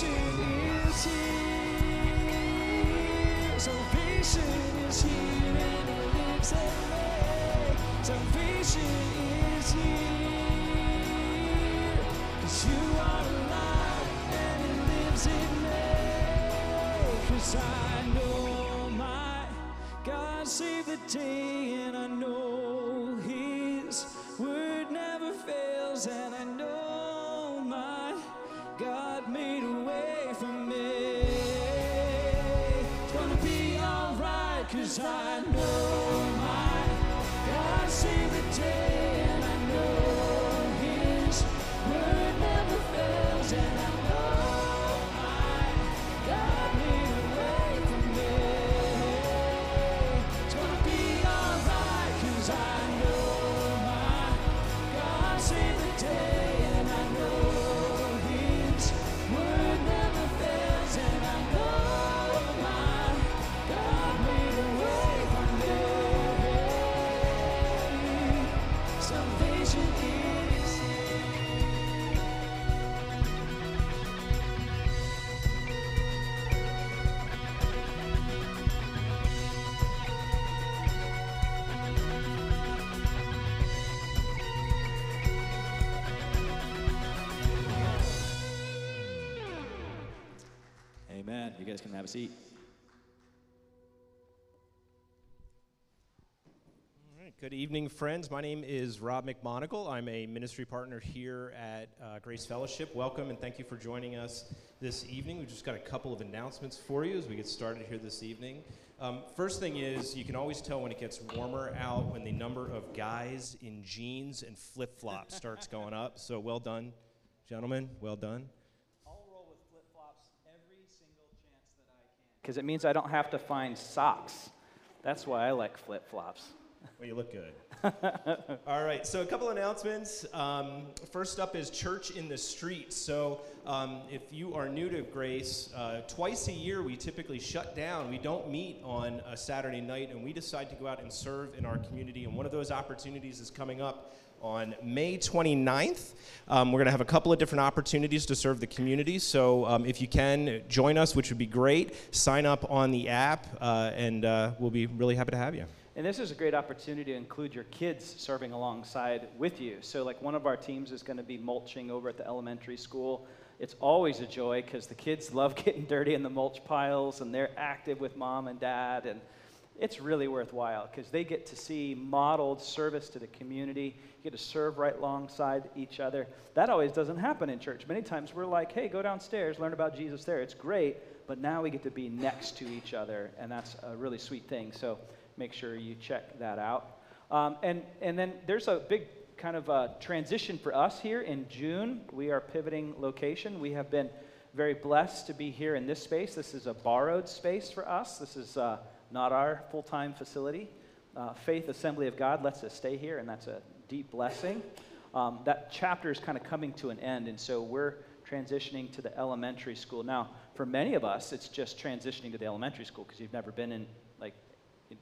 Salvation is here. Salvation is here and it lives me. Salvation is you are alive and it lives in me. 'Cause I know cause I know my God saved the day, seat. Good evening, friends. My name is Rob McMonagle. I'm a ministry partner here at uh, Grace Fellowship. Welcome and thank you for joining us this evening. We've just got a couple of announcements for you as we get started here this evening. Um, first thing is, you can always tell when it gets warmer out when the number of guys in jeans and flip flops starts going up. So, well done, gentlemen. Well done. I'll roll with flip flops every single chance that I can. Because it means I don't have to find socks. That's why I like flip flops. Well, you look good. All right, so a couple announcements. Um, first up is Church in the Street. So, um, if you are new to Grace, uh, twice a year we typically shut down. We don't meet on a Saturday night, and we decide to go out and serve in our community. And one of those opportunities is coming up on May 29th. Um, we're going to have a couple of different opportunities to serve the community. So um, if you can, join us, which would be great. Sign up on the app, uh, and uh, we'll be really happy to have you. And this is a great opportunity to include your kids serving alongside with you. So, like, one of our teams is going to be mulching over at the elementary school. It's always a joy because the kids love getting dirty in the mulch piles and they're active with mom and dad. And it's really worthwhile because they get to see modeled service to the community. You get to serve right alongside each other. That always doesn't happen in church. Many times we're like, hey, go downstairs, learn about Jesus there. It's great. But now we get to be next to each other, and that's a really sweet thing. So make sure you check that out. Um, and, and then there's a big kind of a transition for us here in June. We are pivoting location. We have been very blessed to be here in this space. This is a borrowed space for us. This is uh, not our full time facility. Uh, Faith Assembly of God lets us stay here, and that's a deep blessing. Um, that chapter is kind of coming to an end, and so we're transitioning to the elementary school. Now, for many of us, it's just transitioning to the elementary school because you've never been in, like,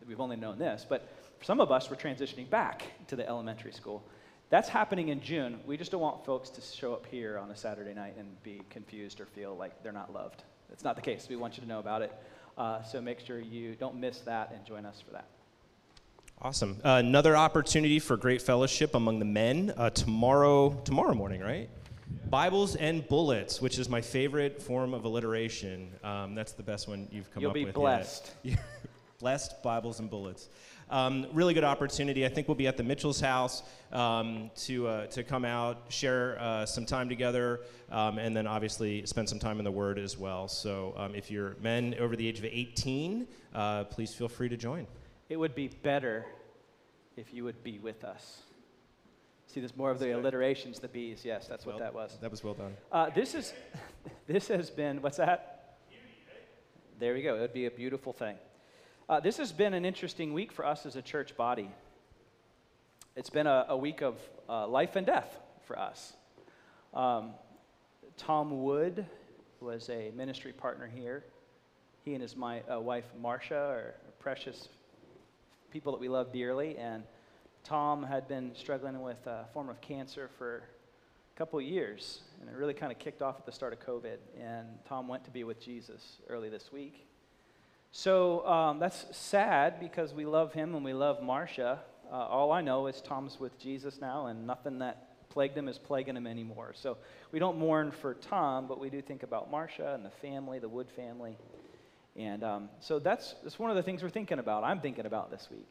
we've only known this. But for some of us, we're transitioning back to the elementary school. That's happening in June. We just don't want folks to show up here on a Saturday night and be confused or feel like they're not loved. It's not the case. We want you to know about it. Uh, so make sure you don't miss that and join us for that. Awesome. Uh, another opportunity for great fellowship among the men uh, tomorrow. Tomorrow morning, right? Bibles and bullets, which is my favorite form of alliteration. Um, that's the best one you've come You'll up be with. blessed. Yet. blessed Bibles and bullets. Um, really good opportunity. I think we'll be at the Mitchell's house um, to, uh, to come out, share uh, some time together, um, and then obviously spend some time in the Word as well. So um, if you're men over the age of 18, uh, please feel free to join. It would be better if you would be with us. See, there's more of the alliterations, the bees. Yes, that's what Well- that was. That was well done. Uh, this is, this has been, what's that? There we go. It would be a beautiful thing. Uh, this has been an interesting week for us as a church body. It's been a, a week of uh, life and death for us. Um, Tom Wood was a ministry partner here. He and his my, uh, wife, Marcia, are precious people that we love dearly. And Tom had been struggling with a form of cancer for a couple of years, and it really kind of kicked off at the start of COVID. And Tom went to be with Jesus early this week. So um, that's sad because we love him and we love Marcia. Uh, all I know is Tom's with Jesus now, and nothing that plagued him is plaguing him anymore. So we don't mourn for Tom, but we do think about Marcia and the family, the Wood family. And um, so that's, that's one of the things we're thinking about, I'm thinking about this week.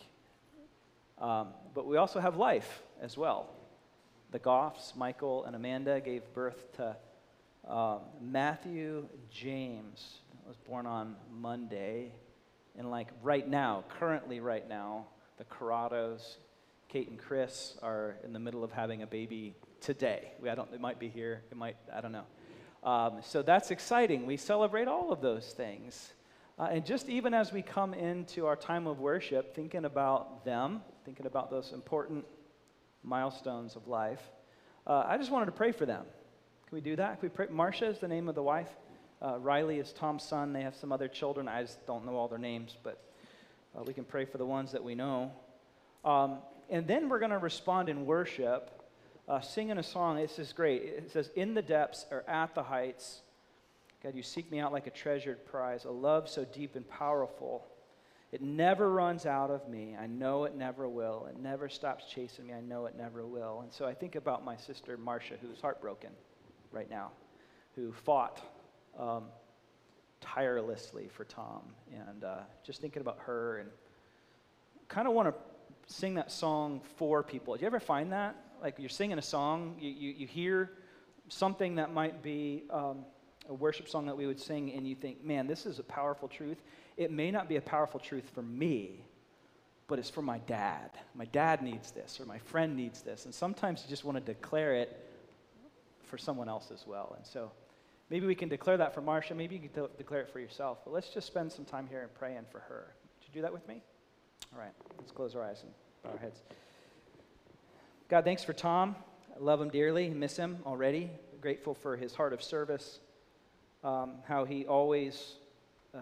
Um, but we also have life as well. The Goffs, Michael and Amanda, gave birth to um, Matthew James, was born on Monday. And like right now, currently right now, the Corrados, Kate and Chris are in the middle of having a baby today. We, I don't, it might be here, it might, I don't know. Um, so that's exciting. We celebrate all of those things. Uh, and just even as we come into our time of worship, thinking about them, thinking about those important milestones of life, uh, I just wanted to pray for them. Can we do that? Can we pray? Marcia is the name of the wife. Uh, Riley is Tom's son. They have some other children. I just don't know all their names, but uh, we can pray for the ones that we know. Um, and then we're going to respond in worship, uh, singing a song. This is great. It says, In the depths or at the heights, God, you seek me out like a treasured prize, a love so deep and powerful. It never runs out of me. I know it never will. It never stops chasing me. I know it never will. And so I think about my sister Marcia, who's heartbroken right now, who fought um, tirelessly for Tom. And uh, just thinking about her and kind of want to sing that song for people. Do you ever find that? Like you're singing a song, you, you, you hear something that might be um, a worship song that we would sing, and you think, man, this is a powerful truth. It may not be a powerful truth for me, but it's for my dad. My dad needs this, or my friend needs this. And sometimes you just want to declare it for someone else as well. And so maybe we can declare that for Marcia. Maybe you can de- declare it for yourself. But let's just spend some time here and pray praying for her. Would you do that with me? All right, let's close our eyes and bow our heads. God, thanks for Tom. I love him dearly, miss him already. Grateful for his heart of service, um, how he always uh,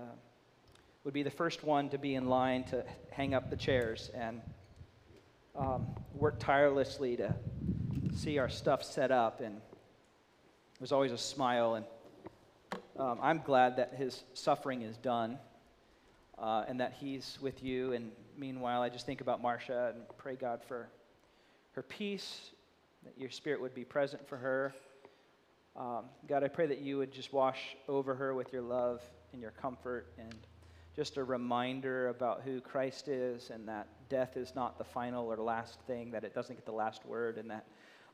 would be the first one to be in line to hang up the chairs and um, work tirelessly to see our stuff set up. And there's always a smile. And um, I'm glad that his suffering is done uh, and that he's with you. And meanwhile, I just think about Marcia and pray, God, for her peace, that your spirit would be present for her. Um, God, I pray that you would just wash over her with your love and your comfort and just a reminder about who Christ is and that death is not the final or last thing, that it doesn't get the last word, and that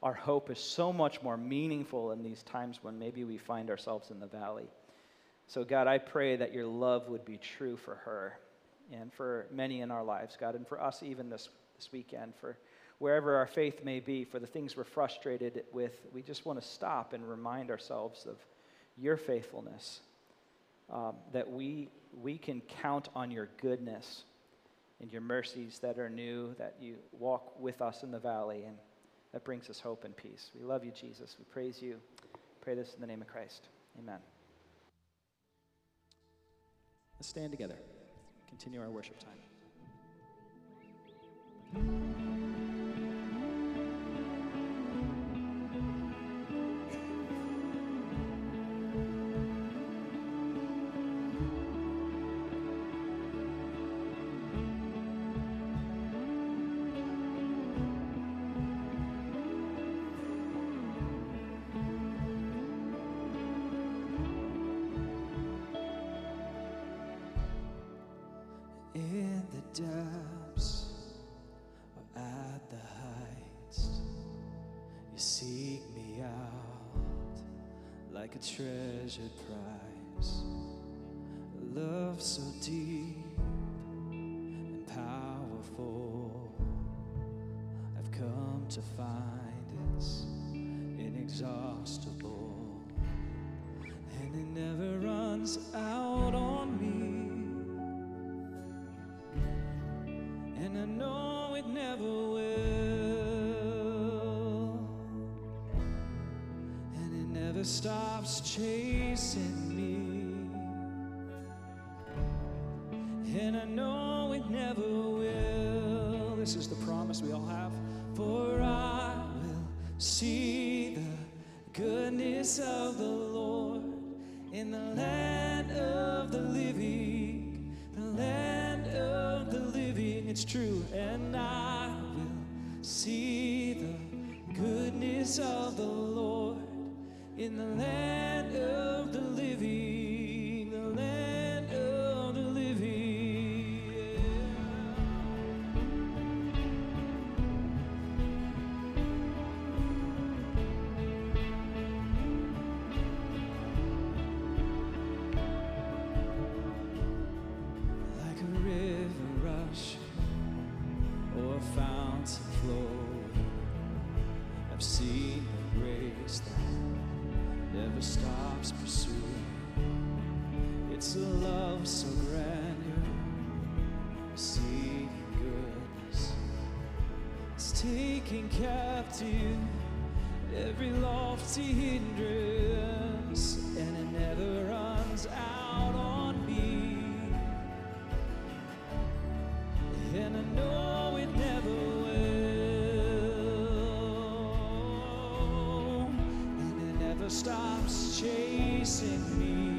our hope is so much more meaningful in these times when maybe we find ourselves in the valley. So, God, I pray that your love would be true for her and for many in our lives, God, and for us even this, this weekend, for wherever our faith may be, for the things we're frustrated with. We just want to stop and remind ourselves of your faithfulness, um, that we, we can count on your goodness and your mercies that are new, that you walk with us in the valley, and that brings us hope and peace. We love you, Jesus. We praise you. Pray this in the name of Christ. Amen. Let's stand together. Continue our worship time. treasured prize. Love so deep and powerful. I've come to find it's inexhaustible. stops chasing in the land of the living, the land of the living. Like a river rush or a fountain flow, I've seen never stops pursuing. It's a love so grandeur, seeking goodness. It's taking captive every lofty hindrance, and it never runs out stops chasing me.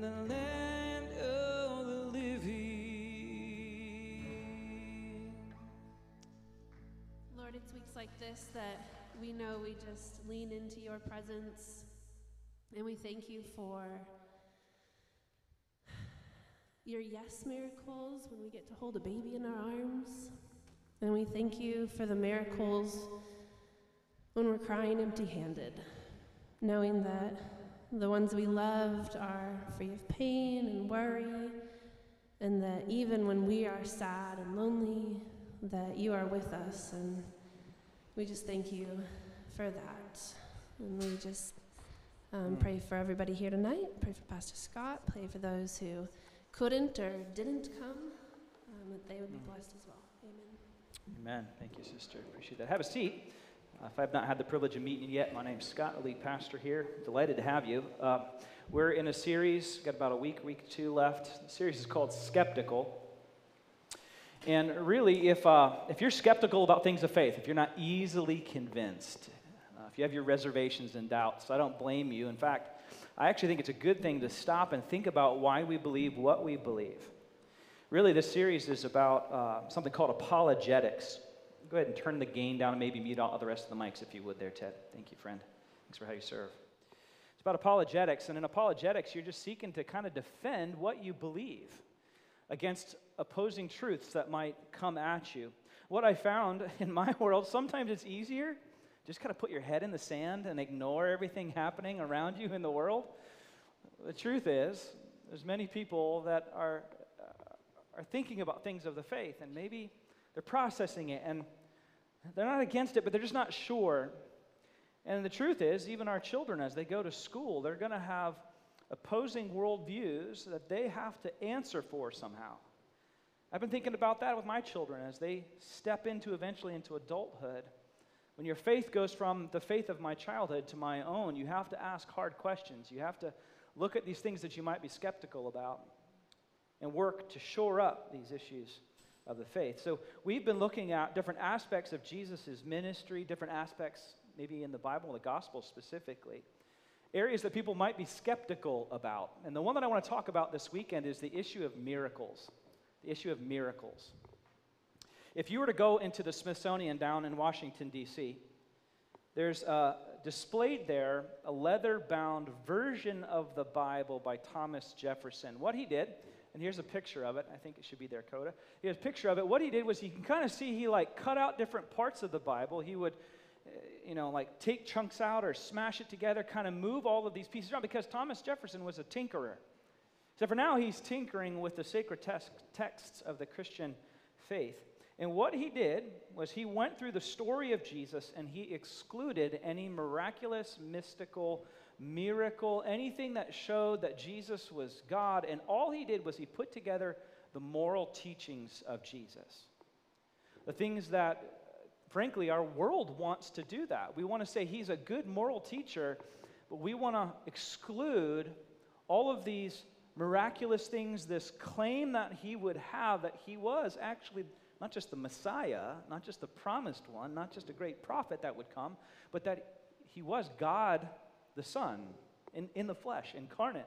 Lord, it's weeks like this that we know we just lean into your presence. And we thank you for your yes miracles when we get to hold a baby in our arms. And we thank you for the miracles when we're crying empty handed, knowing that the ones we loved are free of pain and worry, and that even when we are sad and lonely, that you are with us. And we just thank you for that. And we just um, pray for everybody here tonight. Pray for Pastor Scott. Pray for those who couldn't or didn't come, um, that they would be Mm. blessed as well. Amen. Amen. Thank you, sister. Appreciate that. Have a seat. Uh, if I've not had the privilege of meeting you yet, my name's Scott, the lead pastor here. Delighted to have you. Uh, we're in a series, got about a week, week two left. The series is called Skeptical. And really, if, uh, if you're skeptical about things of faith, if you're not easily convinced, uh, if you have your reservations and doubts, I don't blame you. In fact, I actually think it's a good thing to stop and think about why we believe what we believe. Really, this series is about uh, something called apologetics. Go ahead and turn the gain down and maybe mute all the rest of the mics if you would there, Ted. Thank you, friend. Thanks for how you serve. It's about apologetics, and in apologetics, you're just seeking to kind of defend what you believe against opposing truths that might come at you. What I found in my world, sometimes it's easier just kind of put your head in the sand and ignore everything happening around you in the world. The truth is, there's many people that are, uh, are thinking about things of the faith, and maybe they're processing it, and they're not against it, but they're just not sure. And the truth is, even our children, as they go to school, they're going to have opposing worldviews that they have to answer for somehow. I've been thinking about that with my children as they step into eventually into adulthood. When your faith goes from the faith of my childhood to my own, you have to ask hard questions. You have to look at these things that you might be skeptical about and work to shore up these issues of the faith. So, we've been looking at different aspects of Jesus' ministry, different aspects, maybe in the Bible, the gospel specifically, areas that people might be skeptical about. And the one that I want to talk about this weekend is the issue of miracles. The issue of miracles. If you were to go into the Smithsonian down in Washington, D.C., there's uh, displayed there a leather bound version of the Bible by Thomas Jefferson. What he did, and here's a picture of it. I think it should be there, Coda. Here's a picture of it. What he did was you can kind of see he like cut out different parts of the Bible. He would, uh, you know, like take chunks out or smash it together, kind of move all of these pieces around because Thomas Jefferson was a tinkerer. So for now, he's tinkering with the sacred text, texts of the Christian faith. And what he did was he went through the story of Jesus and he excluded any miraculous, mystical, miracle, anything that showed that Jesus was God. And all he did was he put together the moral teachings of Jesus. The things that, frankly, our world wants to do that. We want to say he's a good moral teacher, but we want to exclude all of these miraculous things, this claim that he would have that he was actually not just the Messiah, not just the promised one, not just a great prophet that would come, but that he was God the Son in, in the flesh, incarnate.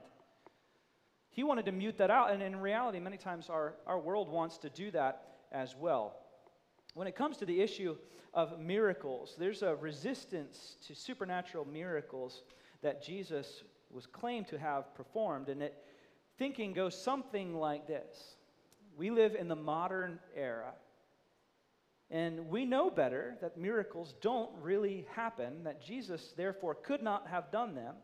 He wanted to mute that out, and in reality, many times our, our world wants to do that as well. When it comes to the issue of miracles, there's a resistance to supernatural miracles that Jesus was claimed to have performed, and it thinking goes something like this We live in the modern era, and we know better that miracles don't really happen, that Jesus, therefore, could not have done them.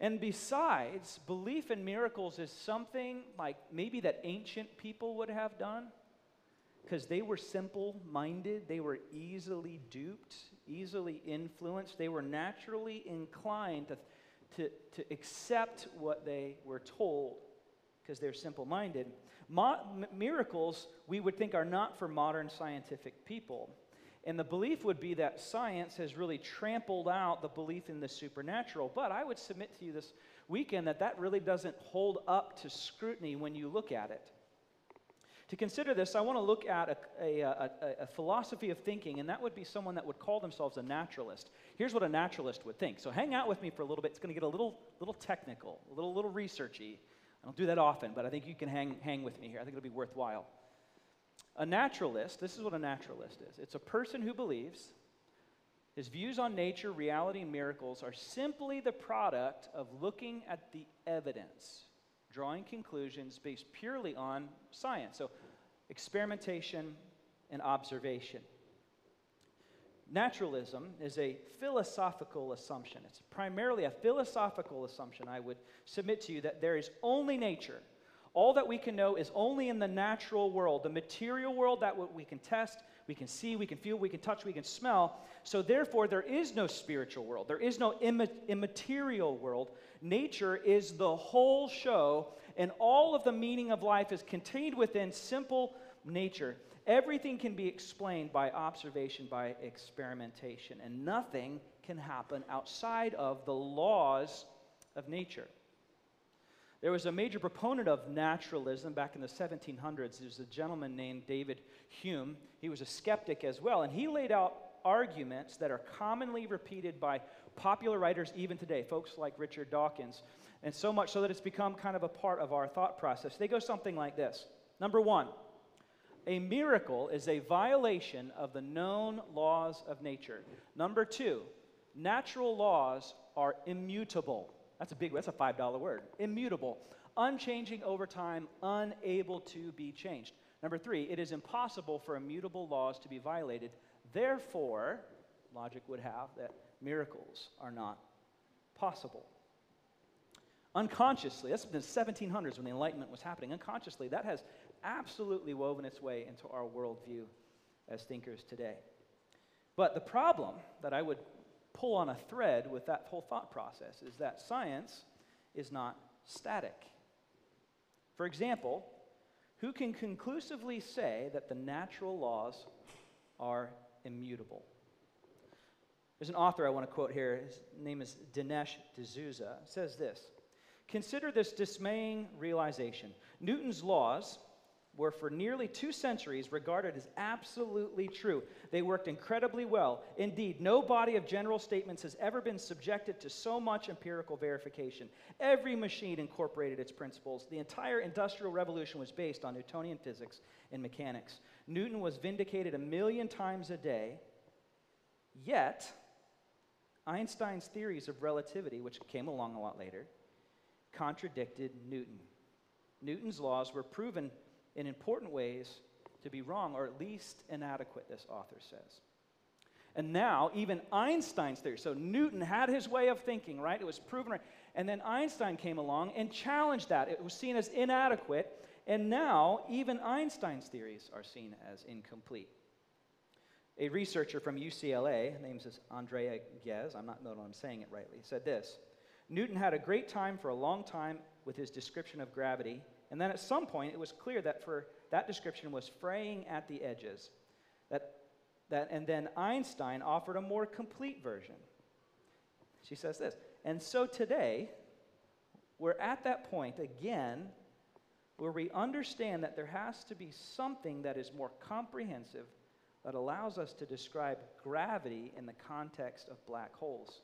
And besides, belief in miracles is something like maybe that ancient people would have done because they were simple minded, they were easily duped, easily influenced, they were naturally inclined to, to, to accept what they were told because they're simple minded. Mo- miracles, we would think, are not for modern scientific people. And the belief would be that science has really trampled out the belief in the supernatural. But I would submit to you this weekend that that really doesn't hold up to scrutiny when you look at it. To consider this, I want to look at a, a, a, a, philosophy of thinking, and that would be someone that would call themselves a naturalist. Here's what a naturalist would think. So hang out with me for a little bit. It's going to get a little, little technical, a little, little researchy. I don't do that often, but I think you can hang, hang with me here. I think it'll be worthwhile. A naturalist, this is what a naturalist is it's a person who believes his views on nature, reality, and miracles are simply the product of looking at the evidence, drawing conclusions based purely on science. So, experimentation and observation. Naturalism is a philosophical assumption. It's primarily a philosophical assumption, I would submit to you, that there is only nature. All that we can know is only in the natural world, the material world that we can test, we can see, we can feel, we can touch, we can smell. So, therefore, there is no spiritual world. There is no immaterial world. Nature is the whole show, and all of the meaning of life is contained within simple nature. Everything can be explained by observation, by experimentation, and nothing can happen outside of the laws of nature. There was a major proponent of naturalism back in the 1700s. There was a gentleman named David Hume. He was a skeptic as well, and he laid out arguments that are commonly repeated by popular writers even today, folks like Richard Dawkins, and so much so that it's become kind of a part of our thought process. They go something like this Number one, a miracle is a violation of the known laws of nature. Number two, natural laws are immutable. That's a big, that's a $5 word. Immutable, unchanging over time, unable to be changed. Number three, it is impossible for immutable laws to be violated. Therefore, logic would have that miracles are not possible. Unconsciously, that's the 1700s when the Enlightenment was happening. Unconsciously, that has absolutely woven its way into our worldview as thinkers today. But the problem that I would pull on a thread with that whole thought process is that science is not static. For example, who can conclusively say that the natural laws are immutable? There's an author I want to quote here. His name is Dinesh D'Souza. says this Consider this dismaying realization. Newton's laws were for nearly two centuries regarded as absolutely true. They worked incredibly well. Indeed, no body of general statements has ever been subjected to so much empirical verification. Every machine incorporated its principles. The entire Industrial Revolution was based on Newtonian physics and mechanics. Newton was vindicated a million times a day, yet, Einstein's theories of relativity, which came along a lot later, contradicted Newton. Newton's laws were proven in important ways to be wrong, or at least inadequate, this author says. And now, even Einstein's theory, so Newton had his way of thinking, right? It was proven right. And then Einstein came along and challenged that. It was seen as inadequate. And now, even Einstein's theories are seen as incomplete. A researcher from UCLA, his name is Andrea Ghez, I'm not knowing I'm saying it rightly, said this Newton had a great time for a long time with his description of gravity and then at some point, it was clear that for that description was fraying at the edges. That, that, and then Einstein offered a more complete version. She says this. And so today, we're at that point again where we understand that there has to be something that is more comprehensive that allows us to describe gravity in the context of black holes.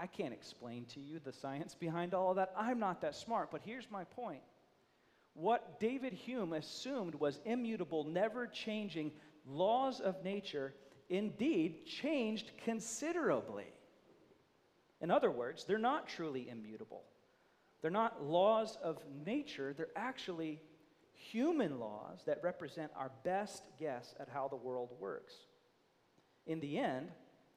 I can't explain to you the science behind all of that. I'm not that smart, but here's my point. What David Hume assumed was immutable, never changing laws of nature indeed changed considerably. In other words, they're not truly immutable. They're not laws of nature, they're actually human laws that represent our best guess at how the world works. In the end,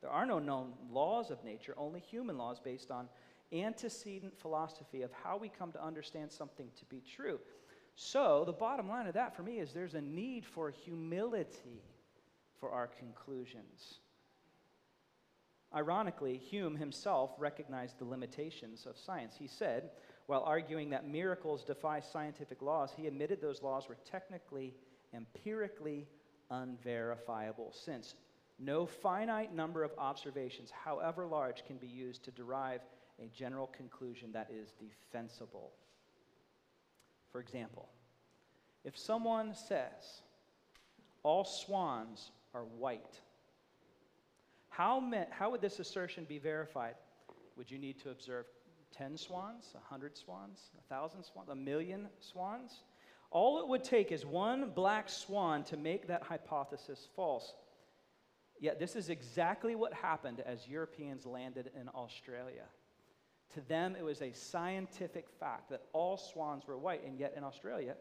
there are no known laws of nature, only human laws based on antecedent philosophy of how we come to understand something to be true. So, the bottom line of that for me is there's a need for humility for our conclusions. Ironically, Hume himself recognized the limitations of science. He said, while arguing that miracles defy scientific laws, he admitted those laws were technically, empirically unverifiable, since no finite number of observations, however large, can be used to derive a general conclusion that is defensible. For example, If someone says, all swans are white, how, how would this assertion be verified? Would you need to observe 10 swans, 100 swans, 1,000 swans, a million swans? All it would take is one black swan to make that hypothesis false. Yet, this is exactly what happened as Europeans landed in Australia. To them, it was a scientific fact that all swans were white, and yet in Australia,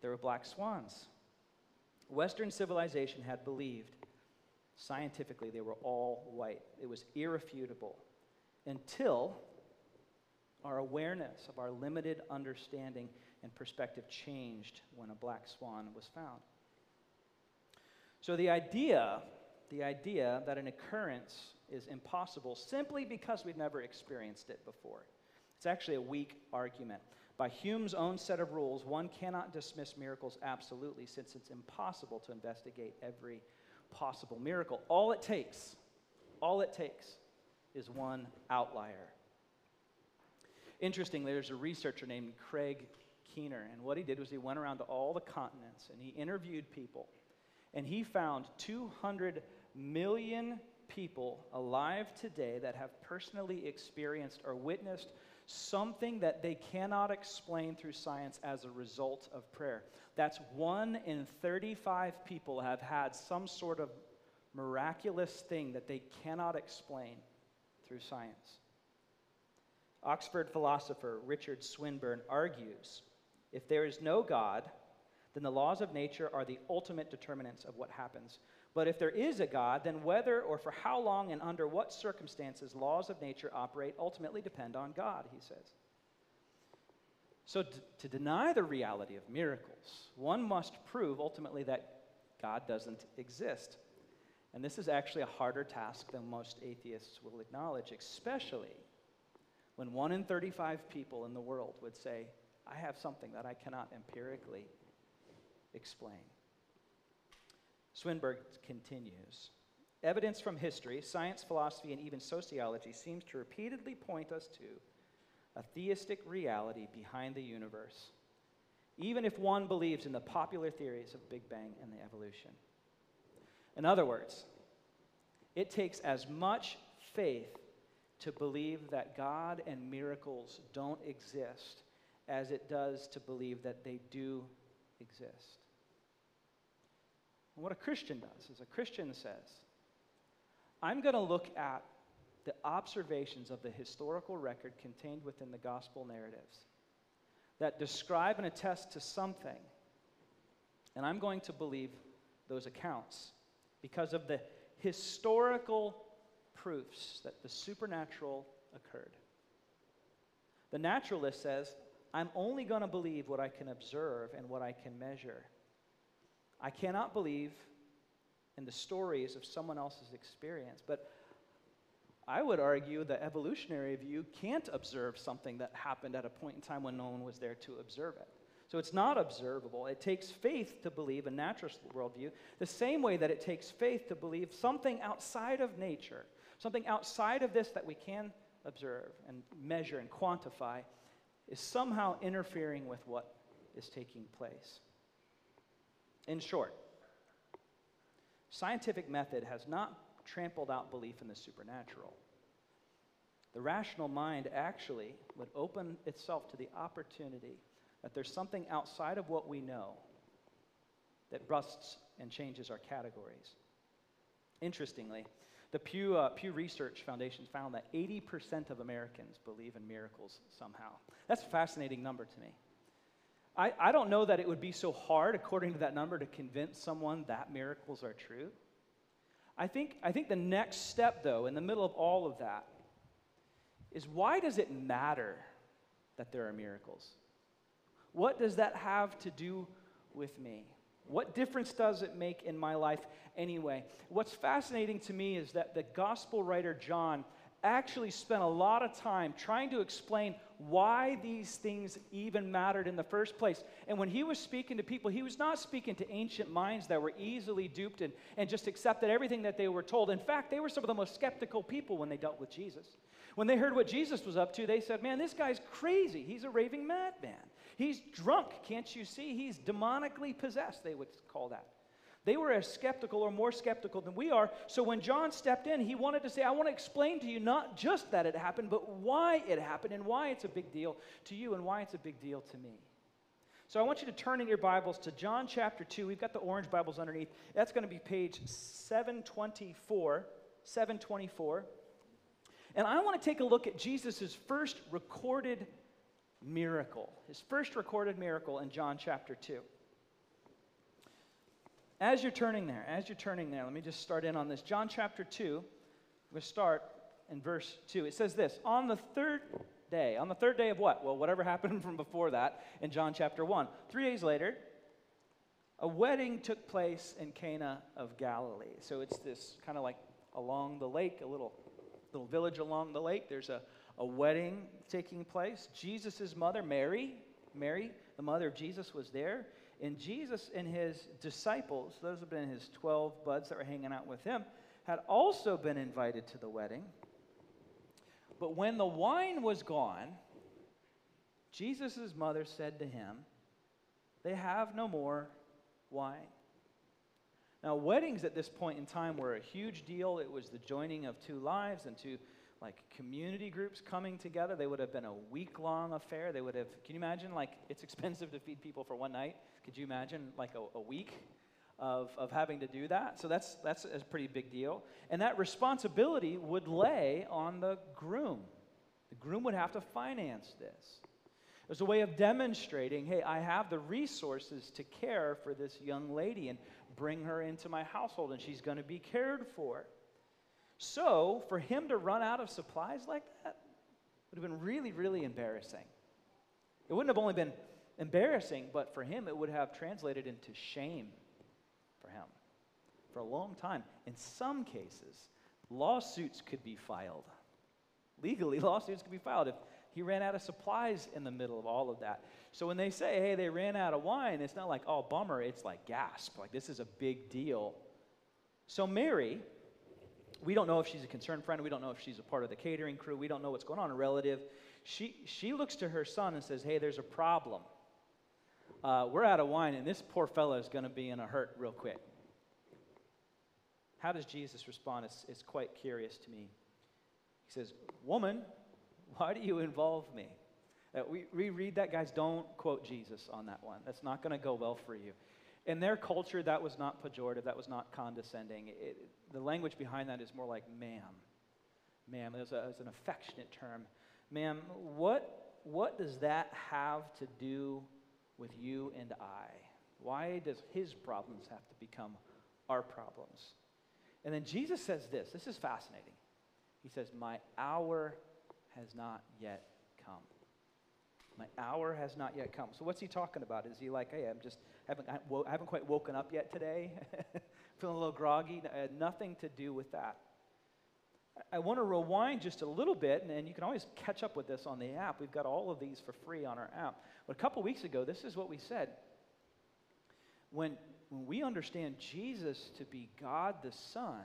there were black swans. Western civilization had believed scientifically they were all white. It was irrefutable until our awareness of our limited understanding and perspective changed when a black swan was found. So the idea, the idea that an occurrence is impossible simply because we've never experienced it before. It's actually a weak argument. By Hume's own set of rules, one cannot dismiss miracles absolutely since it's impossible to investigate every possible miracle. All it takes, all it takes is one outlier. Interestingly, there's a researcher named Craig Keener, and what he did was he went around to all the continents and he interviewed people, and he found 200 million people alive today that have personally experienced or witnessed something that they cannot explain through science as a result of prayer. That's one in 35 people have had some sort of miraculous thing that they cannot explain through science. Oxford philosopher Richard Swinburne argues if there is no God, then the laws of nature are the ultimate determinants of what happens. But if there is a God, then whether or for how long and under what circumstances laws of nature operate ultimately depend on God, he says. So, d- to deny the reality of miracles, one must prove ultimately that God doesn't exist. And this is actually a harder task than most atheists will acknowledge, especially when one in 35 people in the world would say, I have something that I cannot empirically explain. Swinburne continues Evidence from history, science, philosophy, and even sociology seems to repeatedly point us to a theistic reality behind the universe, even if one believes in the popular theories of Big Bang and the evolution. In other words, it takes as much faith to believe that God and miracles don't exist as it does to believe that they do exist. And what a Christian does is a Christian says, I'm going to look at the observations of the historical record contained within the gospel narratives that describe and attest to something, and I'm going to believe those accounts because of the historical proofs that the supernatural occurred. The naturalist says, I'm only going to believe what I can observe and what I can measure. I cannot believe in the stories of someone else's experience, but I would argue the evolutionary view can't observe something that happened at a point in time when no one was there to observe it. So it's not observable. It takes faith to believe a naturalist worldview, the same way that it takes faith to believe something outside of nature, something outside of this that we can observe and measure and quantify, is somehow interfering with what is taking place. In short, scientific method has not trampled out belief in the supernatural. The rational mind actually would open itself to the opportunity that there's something outside of what we know that busts and changes our categories. Interestingly, the Pew, uh, Pew Research Foundation found that 80% of Americans believe in miracles somehow. That's a fascinating number to me. I, I don't know that it would be so hard, according to that number, to convince someone that miracles are true. I think, I think the next step, though, in the middle of all of that, is why does it matter that there are miracles? What does that have to do with me? What difference does it make in my life anyway? What's fascinating to me is that the gospel writer John actually spent a lot of time trying to explain why these things even mattered in the first place. And when he was speaking to people, he was not speaking to ancient minds that were easily duped and, and just accepted everything that they were told. In fact, they were some of the most skeptical people when they dealt with Jesus. When they heard what Jesus was up to, they said, Man, this guy's crazy. He's a raving madman. He's drunk. Can't you see? He's demonically possessed, they would call that. They were as skeptical or more skeptical than we are. So when John stepped in, he wanted to say, I want to explain to you not just that it happened, but why it happened and why it's a big deal to you and why it's a big deal to me. So I want you to turn in your Bibles to John chapter 2. We've got the orange Bibles underneath. That's going to be page 724. 724. And I want to take a look at Jesus' first recorded miracle, his first recorded miracle in John chapter 2. As you're turning there, as you're turning there, let me just start in on this. John chapter 2, we start in verse 2. It says this On the third day, on the third day of what? Well, whatever happened from before that in John chapter 1. Three days later, a wedding took place in Cana of Galilee. So it's this kind of like along the lake, a little, little village along the lake. There's a, a wedding taking place. Jesus' mother, Mary, Mary, the mother of Jesus, was there. And Jesus and his disciples, those have been his 12 buds that were hanging out with him, had also been invited to the wedding. But when the wine was gone, Jesus' mother said to him, They have no more wine. Now, weddings at this point in time were a huge deal. It was the joining of two lives and two like community groups coming together. They would have been a week long affair. They would have, can you imagine? Like, it's expensive to feed people for one night. Could you imagine, like, a, a week of, of having to do that? So that's, that's a pretty big deal. And that responsibility would lay on the groom. The groom would have to finance this. It was a way of demonstrating hey, I have the resources to care for this young lady and bring her into my household, and she's going to be cared for. So, for him to run out of supplies like that would have been really, really embarrassing. It wouldn't have only been embarrassing, but for him, it would have translated into shame for him for a long time. In some cases, lawsuits could be filed. Legally, lawsuits could be filed if he ran out of supplies in the middle of all of that. So when they say, hey, they ran out of wine, it's not like, oh, bummer. It's like, gasp. Like, this is a big deal. So Mary, we don't know if she's a concerned friend. We don't know if she's a part of the catering crew. We don't know what's going on, a relative. She, she looks to her son and says, Hey, there's a problem. Uh, we're out of wine, and this poor fellow is going to be in a hurt real quick. How does Jesus respond? It's, it's quite curious to me. He says, Woman, why do you involve me? Uh, we, we read that, guys. Don't quote Jesus on that one. That's not going to go well for you. In their culture, that was not pejorative, that was not condescending. It, the language behind that is more like ma'am. Ma'am, as, as an affectionate term. Ma'am, what, what does that have to do with you and I? Why does his problems have to become our problems? And then Jesus says this this is fascinating. He says, My hour has not yet come. My hour has not yet come. So what's he talking about? Is he like, hey, I'm just haven't I, haven't quite woken up yet today, feeling a little groggy? Uh, nothing to do with that. I, want to rewind just a little bit, and, and you can always catch up with this on the app. We've got all of these for free on our app. But a couple weeks ago, this is what we said. When when we understand Jesus to be God the Son,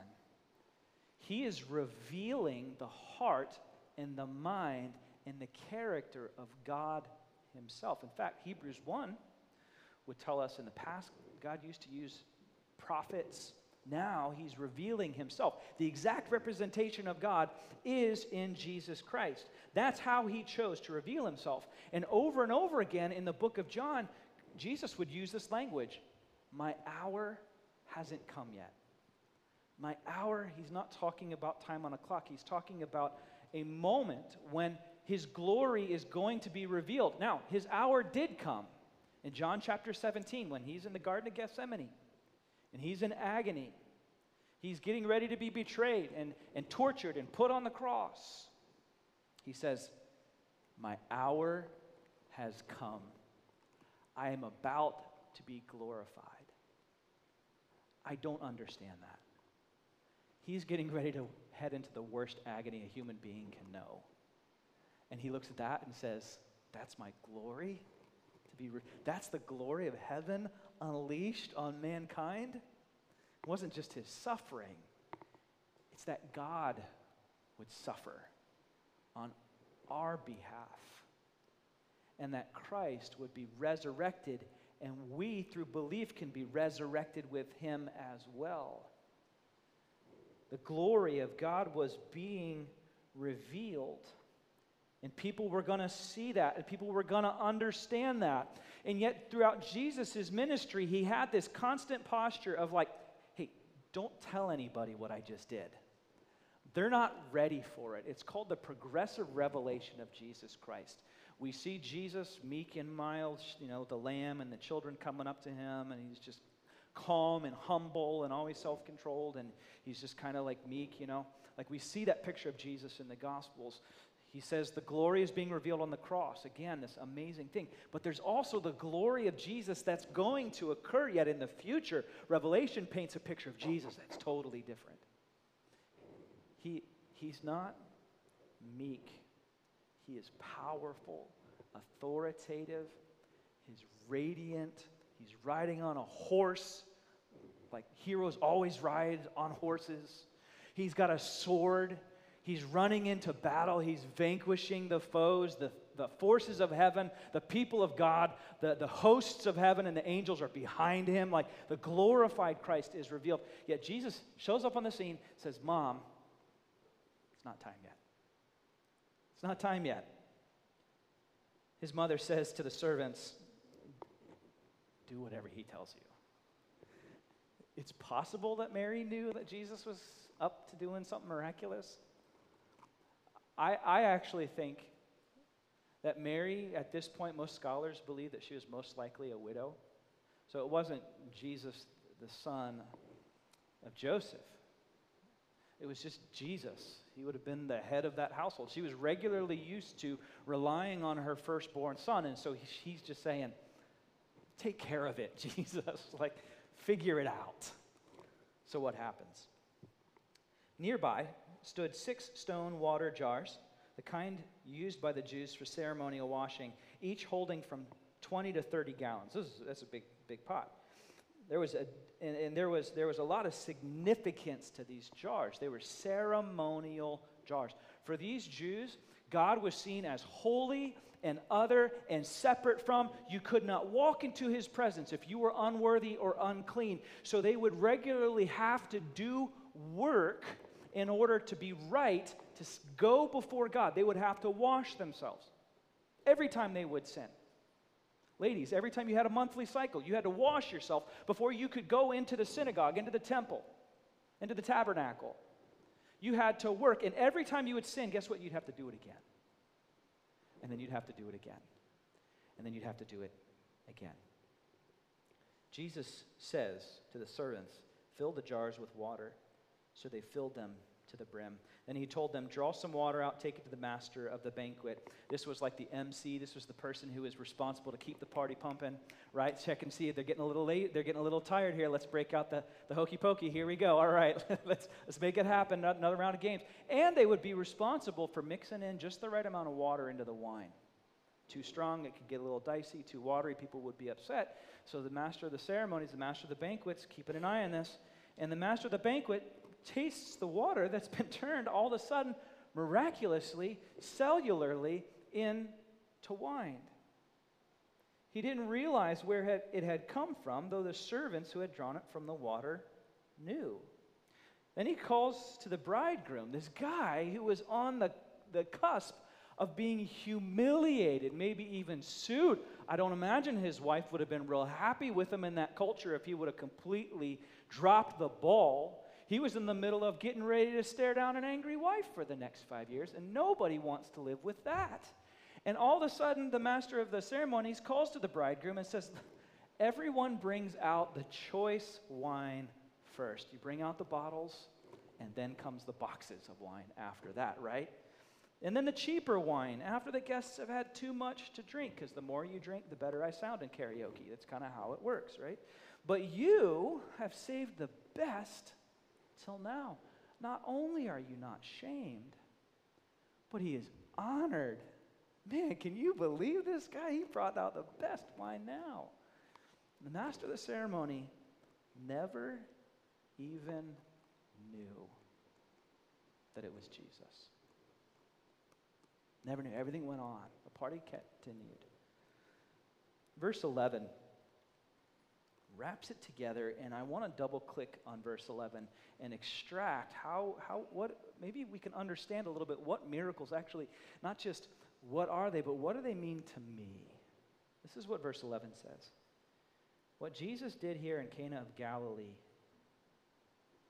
He is revealing the heart and the mind and the character of God Himself. In fact, Hebrews 1 would tell us in the past, God used to use prophets. Now he's revealing himself. The exact representation of God is in Jesus Christ. That's how he chose to reveal himself. And over and over again in the book of John, Jesus would use this language My hour hasn't come yet. My hour, he's not talking about time on a clock. He's talking about a moment when his glory is going to be revealed. Now, his hour did come in John chapter 17 when he's in the Garden of Gethsemane and he's in agony. He's getting ready to be betrayed and, and tortured and put on the cross. He says, My hour has come. I am about to be glorified. I don't understand that. He's getting ready to head into the worst agony a human being can know. And he looks at that and says, That's my glory? To be re- that's the glory of heaven unleashed on mankind? It wasn't just his suffering, it's that God would suffer on our behalf. And that Christ would be resurrected, and we, through belief, can be resurrected with him as well. The glory of God was being revealed. And people were going to see that, and people were going to understand that. And yet, throughout Jesus' ministry, he had this constant posture of, like, hey, don't tell anybody what I just did. They're not ready for it. It's called the progressive revelation of Jesus Christ. We see Jesus meek and mild, you know, the lamb and the children coming up to him, and he's just calm and humble and always self controlled, and he's just kind of like meek, you know. Like we see that picture of Jesus in the Gospels. He says the glory is being revealed on the cross. Again, this amazing thing. But there's also the glory of Jesus that's going to occur yet in the future. Revelation paints a picture of Jesus that's totally different. He, he's not meek, he is powerful, authoritative, he's radiant, he's riding on a horse, like heroes always ride on horses. He's got a sword. He's running into battle. He's vanquishing the foes, the, the forces of heaven, the people of God, the, the hosts of heaven, and the angels are behind him. Like the glorified Christ is revealed. Yet Jesus shows up on the scene, says, Mom, it's not time yet. It's not time yet. His mother says to the servants, Do whatever he tells you. It's possible that Mary knew that Jesus was up to doing something miraculous. I, I actually think that Mary, at this point, most scholars believe that she was most likely a widow. So it wasn't Jesus, the son of Joseph. It was just Jesus. He would have been the head of that household. She was regularly used to relying on her firstborn son. And so he's just saying, Take care of it, Jesus. like, figure it out. So what happens? Nearby stood six stone water jars, the kind used by the Jews for ceremonial washing, each holding from 20 to 30 gallons. This is, that's a big, big pot. There was a, and, and there, was, there was a lot of significance to these jars. They were ceremonial jars. For these Jews, God was seen as holy and other and separate from. You could not walk into his presence if you were unworthy or unclean. So they would regularly have to do work in order to be right to go before God. They would have to wash themselves every time they would sin. Ladies, every time you had a monthly cycle, you had to wash yourself before you could go into the synagogue, into the temple, into the tabernacle. You had to work, and every time you would sin, guess what? You'd have to do it again. And then you'd have to do it again. And then you'd have to do it again. Jesus says to the servants, Fill the jars with water. So they filled them to the brim. Then he told them, Draw some water out, take it to the master of the banquet. This was like the MC. This was the person who was responsible to keep the party pumping, right? Check and see. If they're getting a little late. They're getting a little tired here. Let's break out the, the hokey pokey. Here we go. All right, let's, let's make it happen. Another round of games. And they would be responsible for mixing in just the right amount of water into the wine. Too strong, it could get a little dicey. Too watery, people would be upset. So the master of the ceremonies, the master of the banquets, keeping an eye on this. And the master of the banquet tastes the water that's been turned all of a sudden, miraculously, cellularly, into wine. He didn't realize where it had come from, though the servants who had drawn it from the water knew. Then he calls to the bridegroom, this guy who was on the, the cusp of being humiliated, maybe even sued. I don't imagine his wife would have been real happy with him in that culture if he would have completely dropped the ball he was in the middle of getting ready to stare down an angry wife for the next five years, and nobody wants to live with that. And all of a sudden, the master of the ceremonies calls to the bridegroom and says, Everyone brings out the choice wine first. You bring out the bottles, and then comes the boxes of wine after that, right? And then the cheaper wine after the guests have had too much to drink, because the more you drink, the better I sound in karaoke. That's kind of how it works, right? But you have saved the best till now. Not only are you not shamed, but he is honored. Man, can you believe this guy? He brought out the best wine now. The master of the ceremony never even knew that it was Jesus. Never knew. Everything went on. The party continued. Verse 11 wraps it together, and I want to double click on verse 11 and extract how, how, what, maybe we can understand a little bit what miracles actually, not just what are they, but what do they mean to me? This is what verse 11 says. What Jesus did here in Cana of Galilee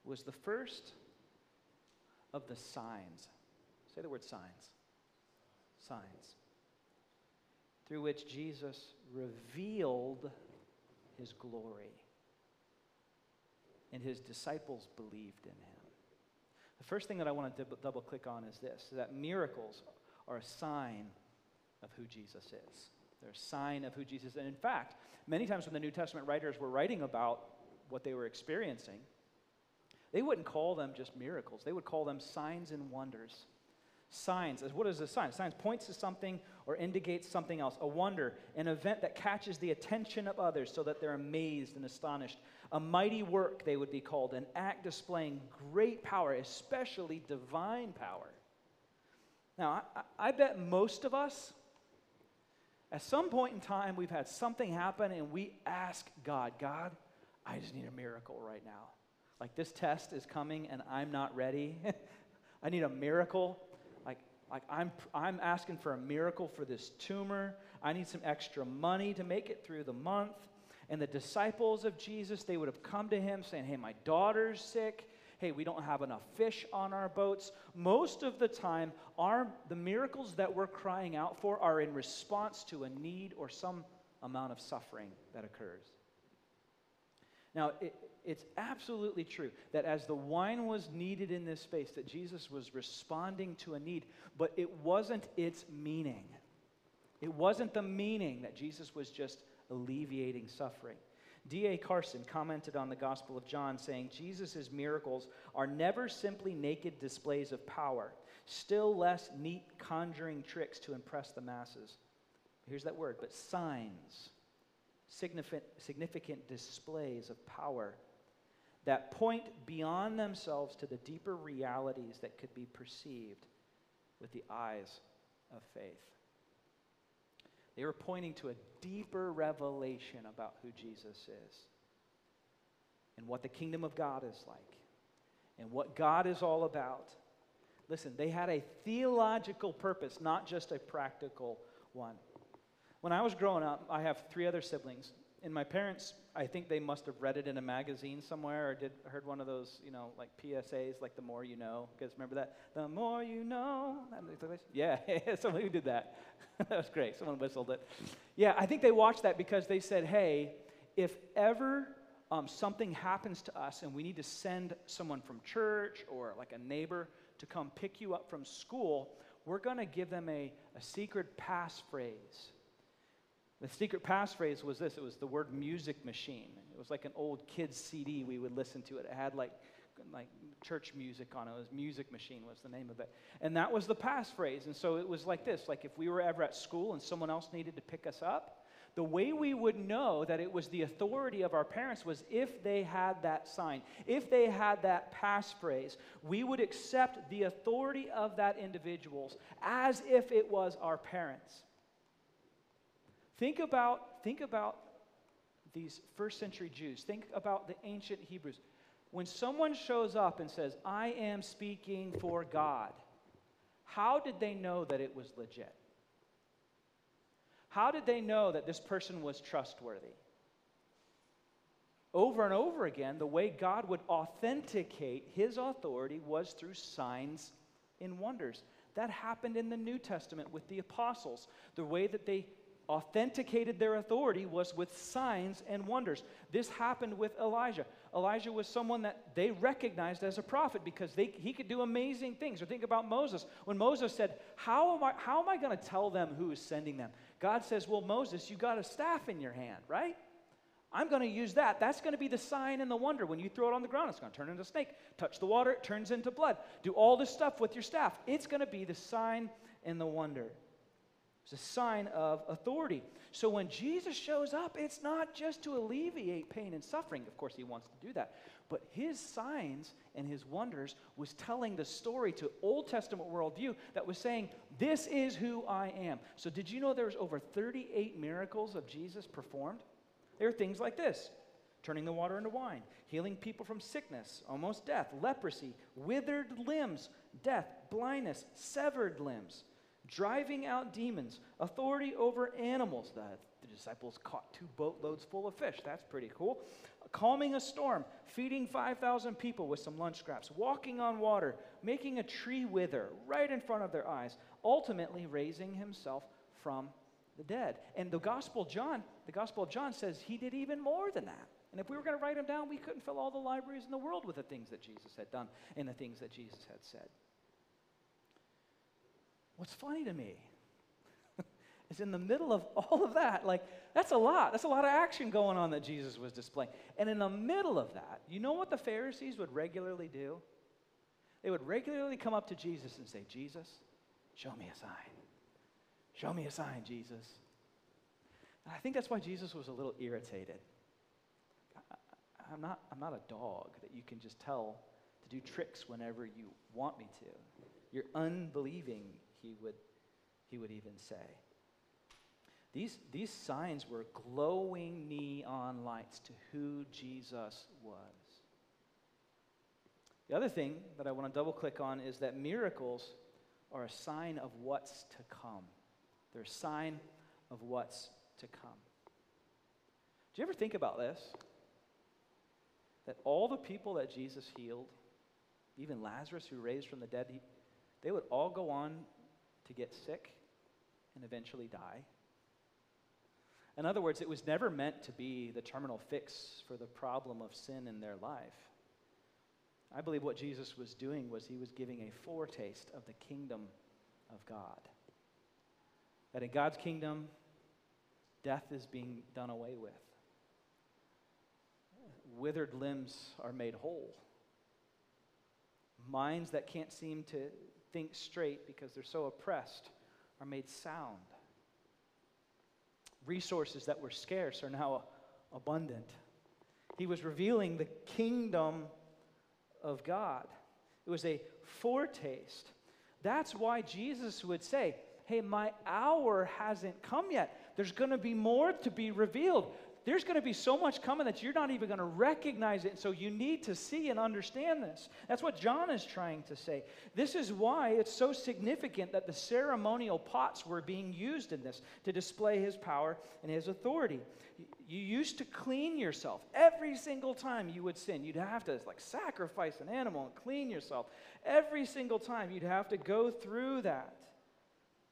was the first of the signs. Say the word signs. Signs. Through which Jesus revealed his glory. And his disciples believed in him. The first thing that I want to double click on is this that miracles are a sign of who Jesus is. They're a sign of who Jesus is. And in fact, many times when the New Testament writers were writing about what they were experiencing, they wouldn't call them just miracles, they would call them signs and wonders. Signs, what is a sign? Signs points to something or indicates something else. A wonder, an event that catches the attention of others so that they're amazed and astonished. A mighty work, they would be called, an act displaying great power, especially divine power. Now, I, I bet most of us, at some point in time, we've had something happen and we ask God, God, I just need a miracle right now. Like this test is coming and I'm not ready. I need a miracle. Like, I'm, I'm asking for a miracle for this tumor. I need some extra money to make it through the month. And the disciples of Jesus, they would have come to him saying, Hey, my daughter's sick. Hey, we don't have enough fish on our boats. Most of the time, our, the miracles that we're crying out for are in response to a need or some amount of suffering that occurs. Now, it, it's absolutely true that as the wine was needed in this space, that Jesus was responding to a need, but it wasn't its meaning. It wasn't the meaning that Jesus was just alleviating suffering. D.A. Carson commented on the Gospel of John, saying, Jesus' miracles are never simply naked displays of power, still less neat conjuring tricks to impress the masses. Here's that word, but signs, significant, displays of power that point beyond themselves to the deeper realities that could be perceived with the eyes of faith. They were pointing to a deeper revelation about who Jesus is and what the kingdom of God is like and what God is all about. Listen, they had a theological purpose, not just a practical one. When I was growing up, I have three other siblings, and my parents, I think they must have read it in a magazine somewhere or did heard one of those, you know, like PSAs, like the more you know. Guys remember that? The more you know. Yeah, somebody who did that. that was great. Someone whistled it. Yeah, I think they watched that because they said, hey, if ever um, something happens to us and we need to send someone from church or like a neighbor to come pick you up from school, we're going to give them a, a secret passphrase the secret passphrase was this it was the word music machine. It was like an old kid's CD we would listen to. It it had like, like church music on it. It was Music Machine was the name of it. And that was the passphrase. And so it was like this like if we were ever at school and someone else needed to pick us up, the way we would know that it was the authority of our parents was if they had that sign, if they had that passphrase, we would accept the authority of that individuals as if it was our parents. Think about, think about these first century Jews. Think about the ancient Hebrews. When someone shows up and says, I am speaking for God, how did they know that it was legit? How did they know that this person was trustworthy? Over and over again, the way God would authenticate his authority was through signs and wonders. That happened in the New Testament with the apostles. The way that they authenticated their authority was with signs and wonders. This happened with Elijah. Elijah was someone that they recognized as a prophet because they, he could do amazing things. Or think about Moses. When Moses said, How am I, how am I going to tell them who is sending them? God says, Well, Moses, you got a staff in your hand, right? I'm going to use that. That's going to be the sign and the wonder. When you throw it on the ground, it's going to turn into a snake. Touch the water, it turns into blood. Do all this stuff with your staff. It's going to be the sign and the wonder. It's a sign of authority. So when Jesus shows up, it's not just to alleviate pain and suffering. Of course, he wants to do that. But his signs and his wonders was telling the story to Old Testament worldview that was saying, This is who I am. So, did you know there was over 38 miracles of Jesus performed? There are things like this turning the water into wine, healing people from sickness, almost death, leprosy, withered limbs, death, blindness, severed limbs, driving out demons, authority over animals. The, the disciples caught two boatloads full of fish. That's pretty cool. Calming a storm, feeding 5,000 people with some lunch scraps, walking on water, making a tree wither right in front of their eyes, ultimately raising himself from the dead. And the Gospel John, the Gospel of John says he did even more than that. And if we were going to write them down, we couldn't fill all the libraries in the world with the things that Jesus had done and the things that Jesus had said. What's funny to me is in the middle of all of that, like, that's a lot. That's a lot of action going on that Jesus was displaying. And in the middle of that, you know what the Pharisees would regularly do? They would regularly come up to Jesus and say, Jesus, show me a sign. Show me a sign, Jesus. And I think that's why Jesus was a little irritated. I'm not, I'm not a dog that you can just tell to do tricks whenever you want me to. You're unbelieving, he would, he would even say. These, these signs were glowing neon lights to who Jesus was. The other thing that I want to double click on is that miracles are a sign of what's to come. They're a sign of what's to come. Do you ever think about this? that all the people that Jesus healed, even Lazarus who raised from the dead, he, they would all go on to get sick and eventually die. In other words, it was never meant to be the terminal fix for the problem of sin in their life. I believe what Jesus was doing was he was giving a foretaste of the kingdom of God. That in God's kingdom, death is being done away with withered limbs are made whole. Minds that can't seem to think straight because they're so oppressed are made sound. Resources that were scarce are now abundant. He was revealing the kingdom of God. It was a foretaste. That's why Jesus would say, Hey, my hour hasn't come yet. There's going to be more to be revealed there's going to be so much coming that you're not even going to recognize it. And So you need to see and understand this. That's what John is trying to say. This is why it's so significant that the ceremonial pots were being used in this to display his power and his authority. You used to clean yourself every single time you would sin. You'd have to like sacrifice an animal and clean yourself. Every single time you'd have to go through that.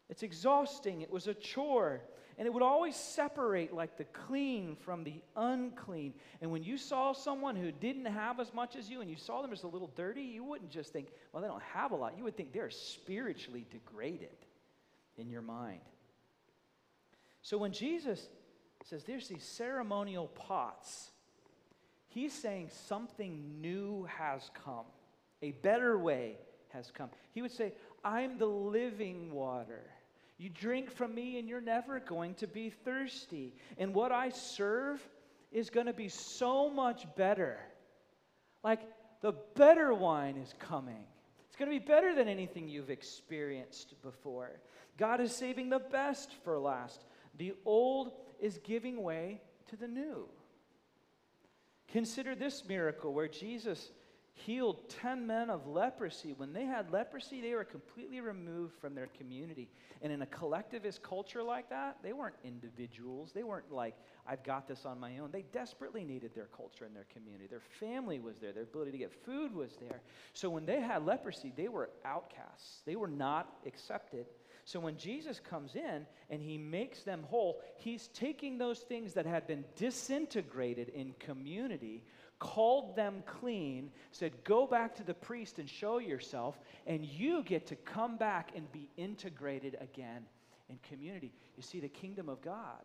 It's exhausting. It was a chore. And it would always separate like the clean from the unclean. And when you saw someone who didn't have as much as you and you saw them as a little dirty, you wouldn't just think, well, they don't have a lot. You would think they're spiritually degraded in your mind. So when Jesus says there's these ceremonial pots, he's saying something new has come, a better way has come. He would say, I'm the living water. You drink from me and you're never going to be thirsty. And what I serve is going to be so much better. Like the better wine is coming. It's going to be better than anything you've experienced before. God is saving the best for last. The old is giving way to the new. Consider this miracle where Jesus healed 10 men of leprosy. When they had leprosy, they were completely removed from their community. And in a collectivist culture like that, they weren't individuals. They weren't like, I've got this on my own. They desperately needed their culture and their community. Their family was there, their ability to get food was there. So when they had leprosy, they were outcasts, they were not accepted. So when Jesus comes in and he makes them whole, he's taking those things that had been disintegrated in community called them clean, said, Go back to the priest and show yourself, and you get to come back and be integrated again in community. You see, the kingdom of God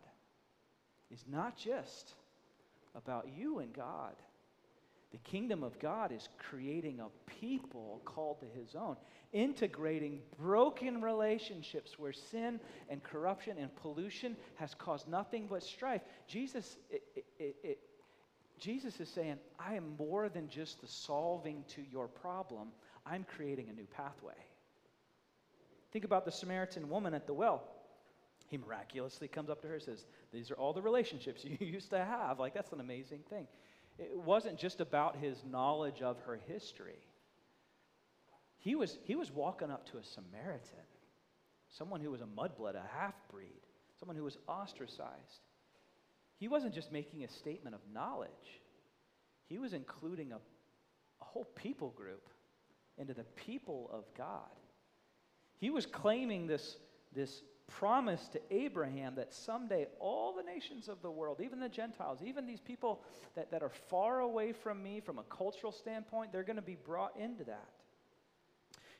is not just about you and God. The kingdom of God is creating a people called to his own, integrating broken relationships where sin and corruption and pollution has caused nothing but strife. Jesus, it, it, it, Jesus is saying, I am more than just the solving to your problem, I'm creating a new pathway. Think about the Samaritan woman at the well. He miraculously comes up to her and says, These are all the relationships you used to have. Like, that's an amazing thing. It wasn't just about his knowledge of her history. He was, he was walking up to a Samaritan, someone who was a mudblood, a half breed, someone who was ostracized. He wasn't just making a statement of knowledge, he was including a, a whole people group into the people of God. He was claiming this, this promise to Abraham that someday all the nations of the world, even the Gentiles, even these people that, that are far away from me from a cultural standpoint, they're going to be brought into that.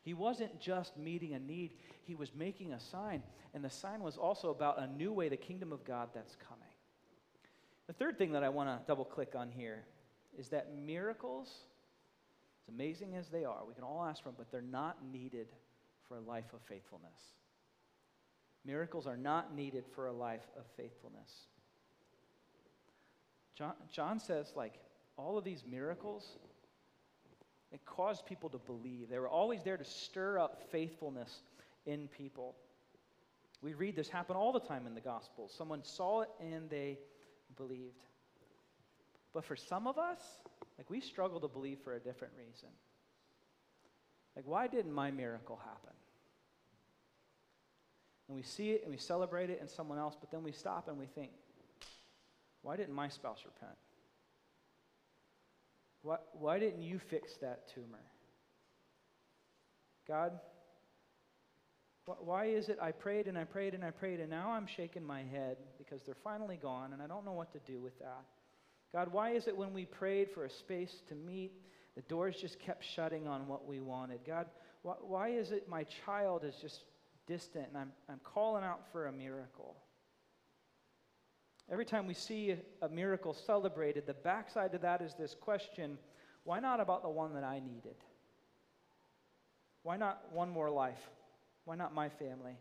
He wasn't just meeting a need, he was making a sign. And the sign was also about a new way, the kingdom of God that's coming. The third thing that I want to double click on here is that miracles, as amazing as they are, we can all ask for them, but they're not needed for a life of faithfulness. Miracles are not needed for a life of faithfulness. John, John says, like, all of these miracles, it caused people to believe. They were always there to stir up faithfulness in people. We read this happen all the time in the Gospels. Someone saw it and they believed. But for some of us, like we struggle to believe for a different reason. Like, why didn't my miracle happen? And we see it and we celebrate it in someone else, but then we stop and we think, why didn't my spouse repent? Why, why didn't you fix that tumor? God, wh- why is it I prayed and I prayed and I prayed and now I'm shaking my head because they're finally gone and I don't know what to do with that? God, why is it when we prayed for a space to meet, the doors just kept shutting on what we wanted? God, wh- why is it my child is just distant and I'm, I'm calling out for a miracle? Every time we see a, miracle celebrated, the backside to that is this question why not about the one that I needed? Why not one more life? Why not my family?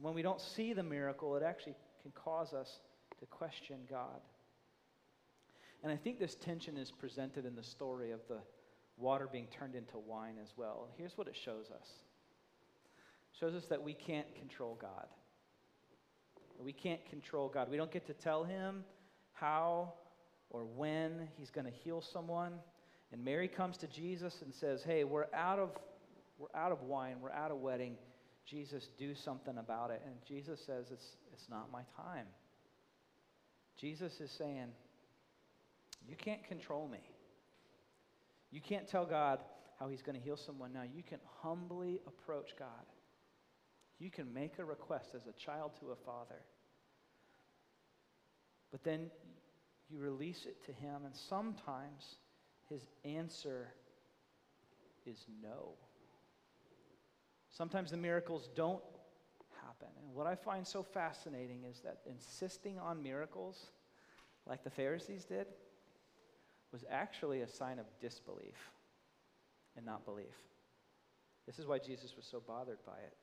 When we don't see the miracle, it actually can cause us to question God. And I think this tension is presented in the story of the water being turned into wine as well. Here's what it shows us. It shows us that we can't control God. We can't control God. We don't get to tell him how or when he's going to heal someone. And Mary comes to Jesus and says, "Hey, we're out of we're out of wine. We're out of wedding. Jesus, do something about it." And Jesus says, "It's it's not my time." Jesus is saying, "You can't control me. You can't tell God how he's going to heal someone now. You can humbly approach God. You can make a request as a child to a father. But then you release it to him, and sometimes his answer is no. Sometimes the miracles don't happen. And what I find so fascinating is that insisting on miracles, like the Pharisees did, was actually a sign of disbelief and not belief. This is why Jesus was so bothered by it.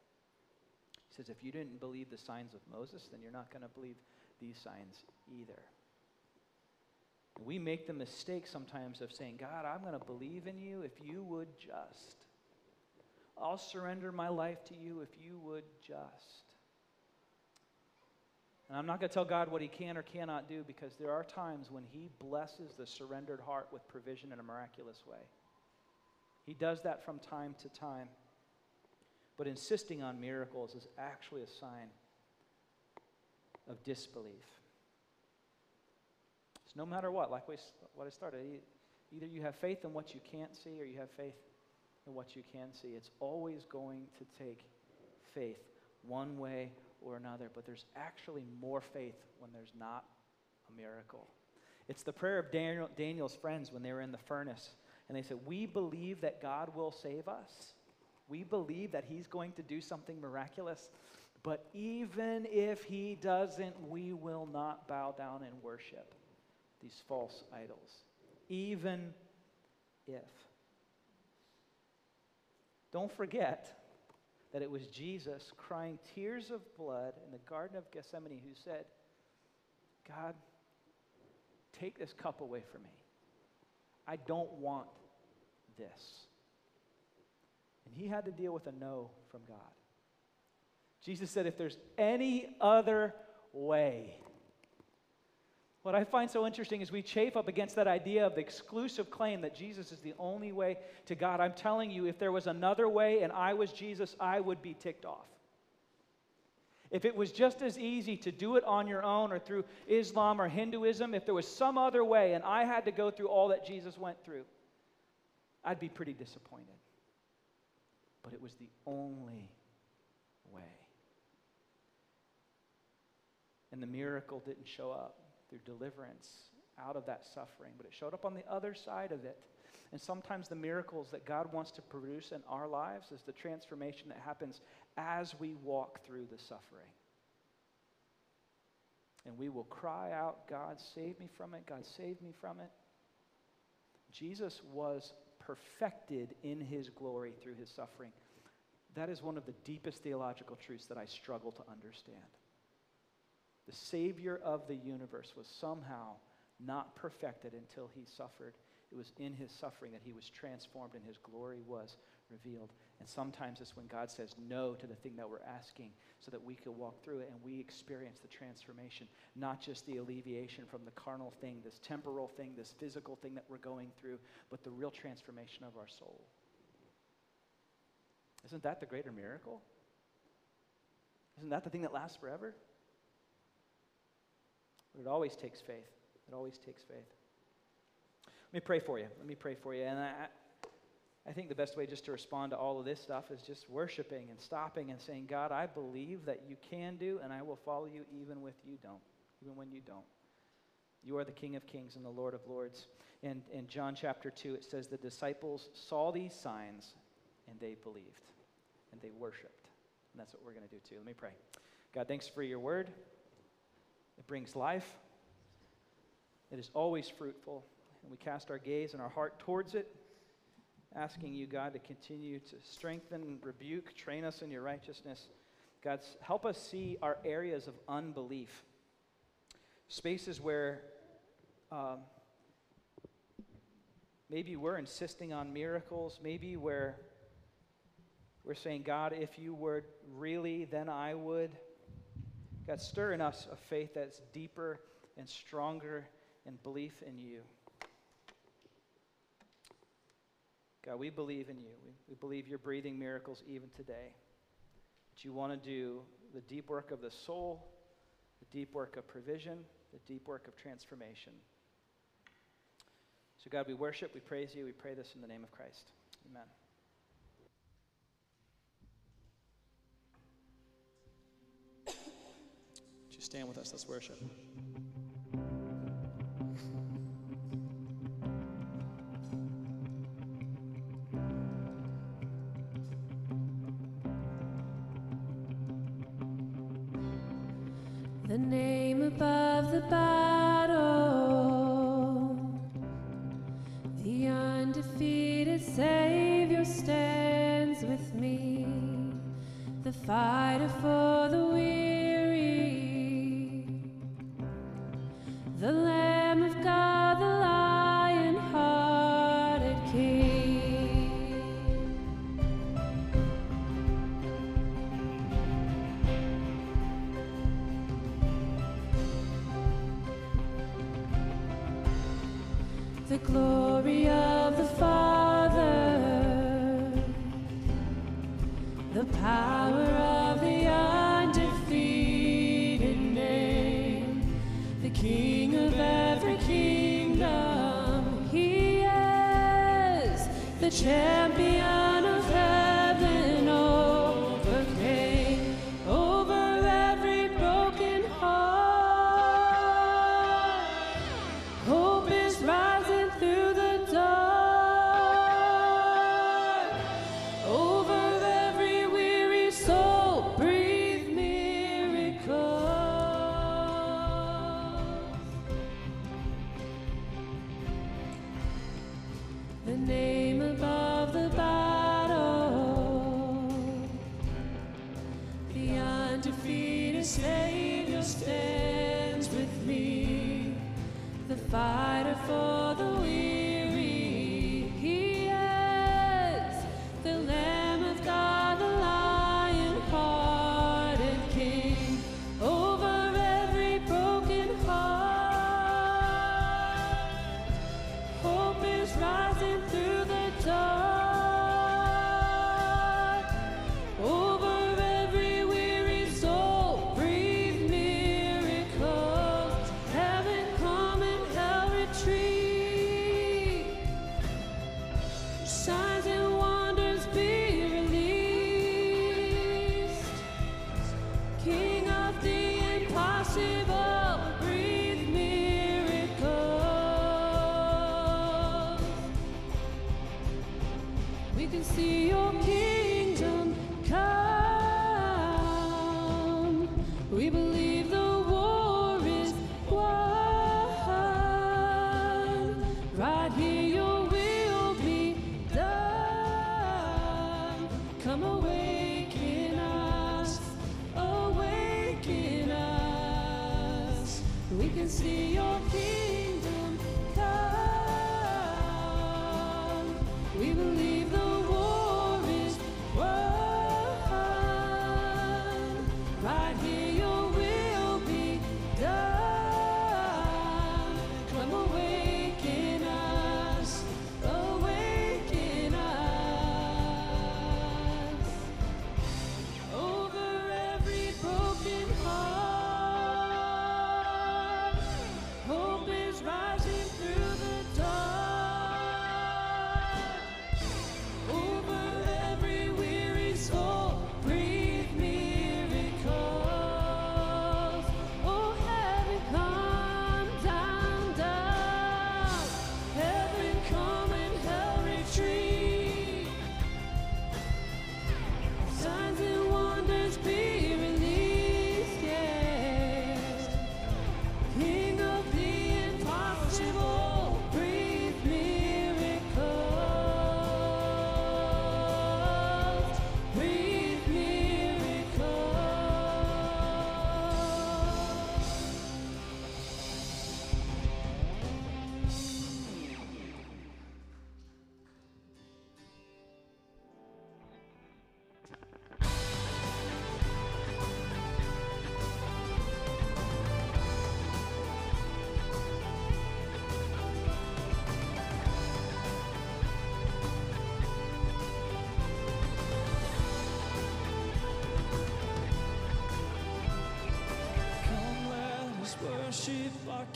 He says, if you didn't believe the signs of Moses, then you're not going to believe these signs either. We make the mistake sometimes of saying, God, I'm going to believe in you if you would just. I'll surrender my life to you if you would just. And I'm not going to tell God what he can or cannot do because there are times when he blesses the surrendered heart with provision in a miraculous way. He does that from time to time. But insisting on miracles is actually a sign of disbelief. So no matter what, like we, what I started, either you have faith in what you can't see or you have faith in what you can see. It's always going to take faith one way or another, but there's actually more faith when there's not a miracle. It's the prayer of Daniel, Daniel's friends when they were in the furnace, and they said, We believe that God will save us. We believe that He's going to do something miraculous. But even if He doesn't, we will not bow down and worship these false idols. Even if. Don't forget that it was Jesus crying tears of blood in the Garden of Gethsemane who said, God, take this cup away from me. I don't want this. And he had to deal with a no from God. Jesus said, if there's any other way, what I find so interesting is we chafe up against that idea of the exclusive claim that Jesus is the only way to God. I'm telling you, if there was another way and I was Jesus, I would be ticked off. If it was just as easy to do it on your own or through Islam or Hinduism, if there was some other way and I had to go through all that Jesus went through, I'd be pretty disappointed. But it was the only way. And the miracle didn't show up through deliverance out of that suffering, but it showed up on the other side of it. And sometimes the miracles that God wants to produce in our lives is the transformation that happens as we walk through the suffering. And we will cry out, God, save me from it. God, save me from it. Jesus was perfected in his glory through his suffering. That is one of the deepest theological truths that I struggle to understand. The Savior of the universe was somehow not perfected until he suffered. It was in his suffering that he was transformed and his glory was revealed. And sometimes it's when God says no to the thing that we're asking so that we can walk through it and we experience the transformation, not just the alleviation from the carnal thing, this temporal thing, this physical thing that we're going through, but the real transformation of our soul. Isn't that the greater miracle? Isn't that the thing that lasts forever? But it always takes faith. It always takes faith. Let me pray for you. Let me pray for you. And I, I think the best way just to respond to all of this stuff is just worshiping and stopping and saying, God, I believe that you can do, and I will follow you even with you don't, even when you don't. You are the King of kings and the Lord of lords. And in John chapter 2, it says the disciples saw these signs and they believed and they worshiped. And that's what we're going to do too. Let me pray. God, thanks for your word. It brings life, it is always fruitful. And we cast our gaze and our heart towards it, asking you, God, to continue to strengthen, rebuke, train us in your righteousness. God, help us see our areas of unbelief, spaces where um, maybe we're insisting on miracles, maybe where we're saying, God, if you were really, then I would. God, stir in us a faith that's deeper and stronger in belief in you. God, we believe in you. We, we believe you're breathing miracles even today. That you want to do the deep work of the soul, the deep work of provision, the deep work of transformation. So, God, we worship, we praise you, we pray this in the name of Christ. Amen. You stand with us? Let's worship. The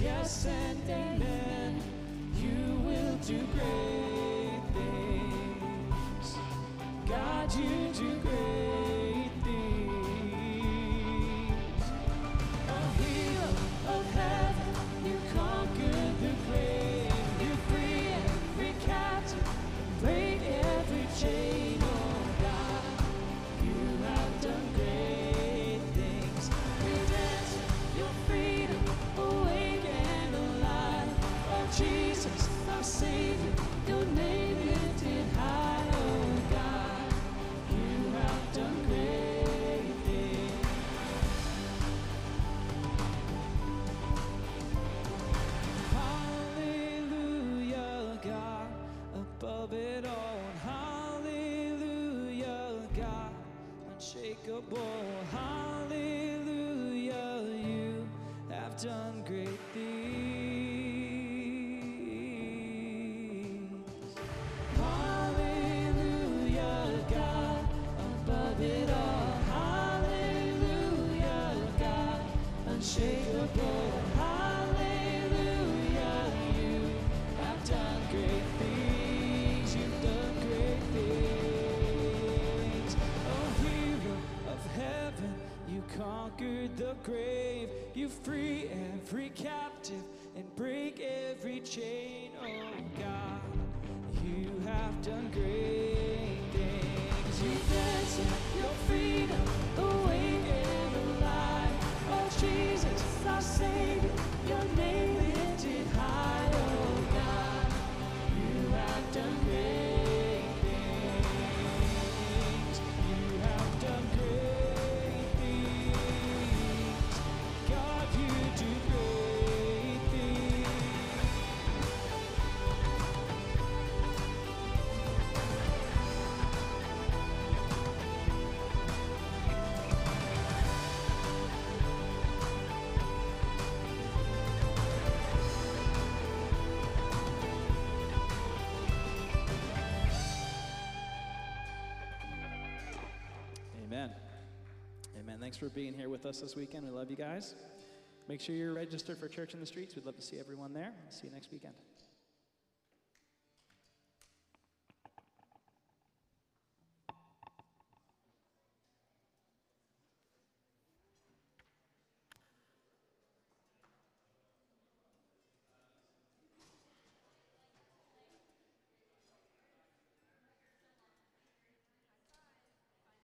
yes and amen. You will do great things. God, you do great Thanks for being here with us this weekend. We love you guys. Make sure you're registered for Church in the Streets. We'd love to see everyone there. See you next weekend.